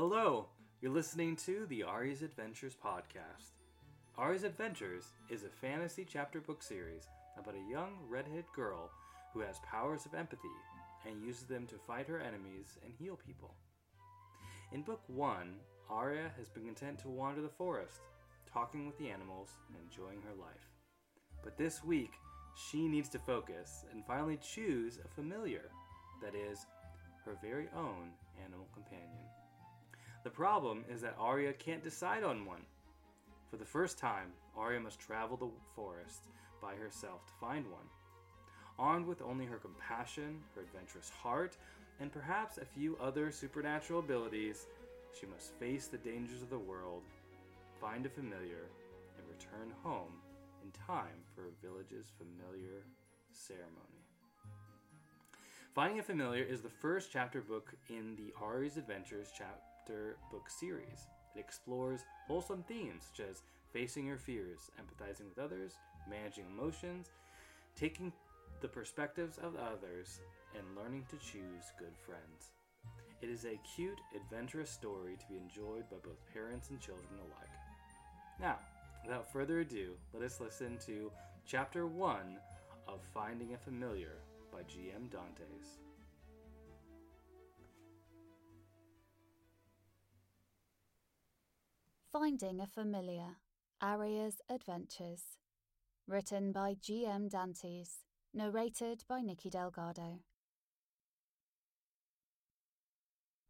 Hello, you're listening to the Aria's Adventures podcast. Aria's Adventures is a fantasy chapter book series about a young redheaded girl who has powers of empathy and uses them to fight her enemies and heal people. In book one, Aria has been content to wander the forest, talking with the animals and enjoying her life. But this week, she needs to focus and finally choose a familiar, that is, her very own animal companion. The problem is that Aria can't decide on one. For the first time, Aria must travel the forest by herself to find one. Armed with only her compassion, her adventurous heart, and perhaps a few other supernatural abilities, she must face the dangers of the world, find a familiar, and return home in time for her village's familiar ceremony. Finding a Familiar is the first chapter book in the Aria's Adventures chapter book series. It explores wholesome themes such as facing your fears, empathizing with others, managing emotions, taking the perspectives of others, and learning to choose good friends. It is a cute, adventurous story to be enjoyed by both parents and children alike. Now, without further ado, let us listen to Chapter 1 of Finding a Familiar by G.M. Dantes. Finding a Familiar Aria's Adventures. Written by G.M. Dantes. Narrated by Nikki Delgado.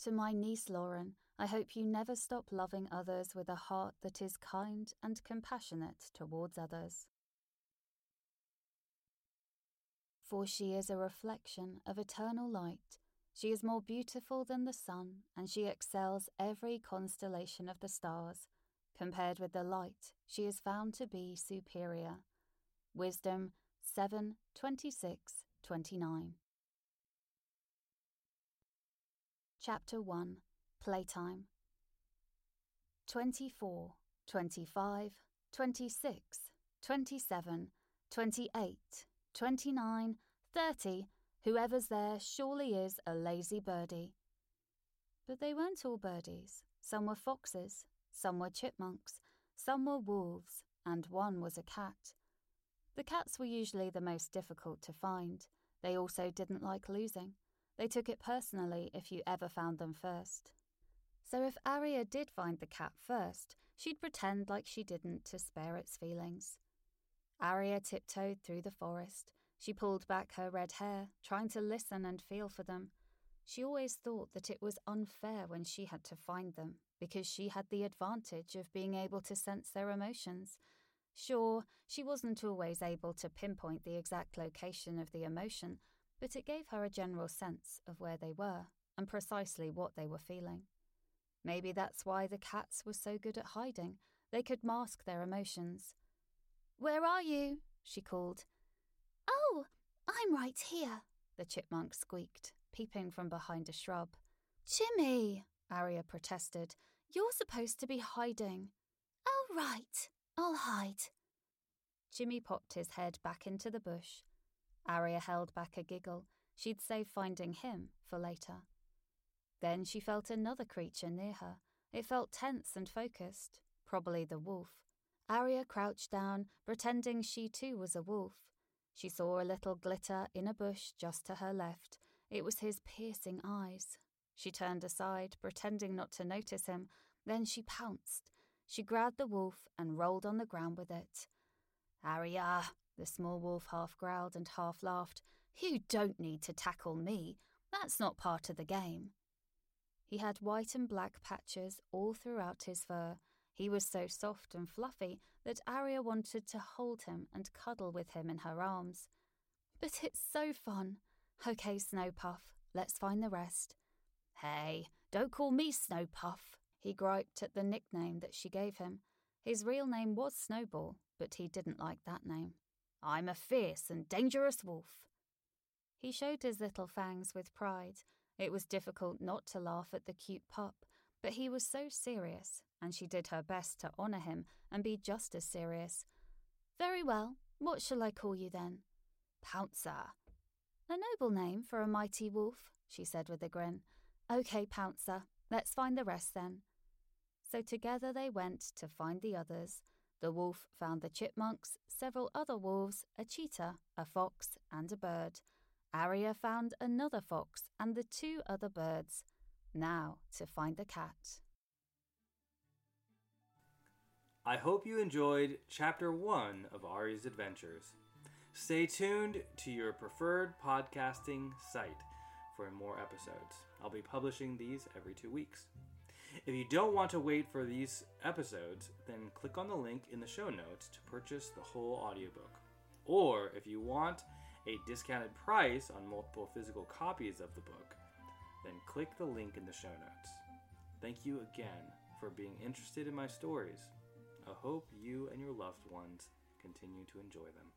To my niece Lauren, I hope you never stop loving others with a heart that is kind and compassionate towards others. For she is a reflection of eternal light. She is more beautiful than the sun, and she excels every constellation of the stars. Compared with the light, she is found to be superior. Wisdom 7 26 29. Chapter 1 Playtime 24, 25, 26, 27, 28, 29, 30, whoever's there surely is a lazy birdie. But they weren't all birdies. Some were foxes, some were chipmunks, some were wolves, and one was a cat. The cats were usually the most difficult to find. They also didn't like losing. They took it personally if you ever found them first. So if Aria did find the cat first, she'd pretend like she didn't to spare its feelings. Aria tiptoed through the forest. She pulled back her red hair, trying to listen and feel for them. She always thought that it was unfair when she had to find them, because she had the advantage of being able to sense their emotions. Sure, she wasn't always able to pinpoint the exact location of the emotion, but it gave her a general sense of where they were and precisely what they were feeling. Maybe that's why the cats were so good at hiding. They could mask their emotions. Where are you? she called. Oh, I'm right here, the chipmunk squeaked, peeping from behind a shrub. Jimmy, Aria protested, you're supposed to be hiding. Oh, right, I'll hide. Jimmy popped his head back into the bush Aria held back a giggle. She'd save finding him for later. Then she felt another creature near her. It felt tense and focused, probably the wolf. Aria crouched down, pretending she too was a wolf. She saw a little glitter in a bush just to her left. It was his piercing eyes. She turned aside, pretending not to notice him. Then she pounced. She grabbed the wolf and rolled on the ground with it. Aria, the small wolf half growled and half laughed. You don't need to tackle me. That's not part of the game. He had white and black patches all throughout his fur. He was so soft and fluffy that Aria wanted to hold him and cuddle with him in her arms. But it's so fun. Okay, Snowpuff, let's find the rest. Hey, don't call me Snowpuff, he griped at the nickname that she gave him. His real name was Snowball, but he didn't like that name. I'm a fierce and dangerous wolf. He showed his little fangs with pride. It was difficult not to laugh at the cute pup, but he was so serious, and she did her best to honour him and be just as serious. Very well. What shall I call you then? Pouncer. A noble name for a mighty wolf, she said with a grin. OK, Pouncer. Let's find the rest then. So together they went to find the others. The wolf found the chipmunks, several other wolves, a cheetah, a fox, and a bird. Aria found another fox and the two other birds. Now to find the cat. I hope you enjoyed Chapter 1 of Aria's Adventures. Stay tuned to your preferred podcasting site for more episodes. I'll be publishing these every two weeks. If you don't want to wait for these episodes, then click on the link in the show notes to purchase the whole audiobook. Or if you want a discounted price on multiple physical copies of the book, then click the link in the show notes. Thank you again for being interested in my stories. I hope you and your loved ones continue to enjoy them.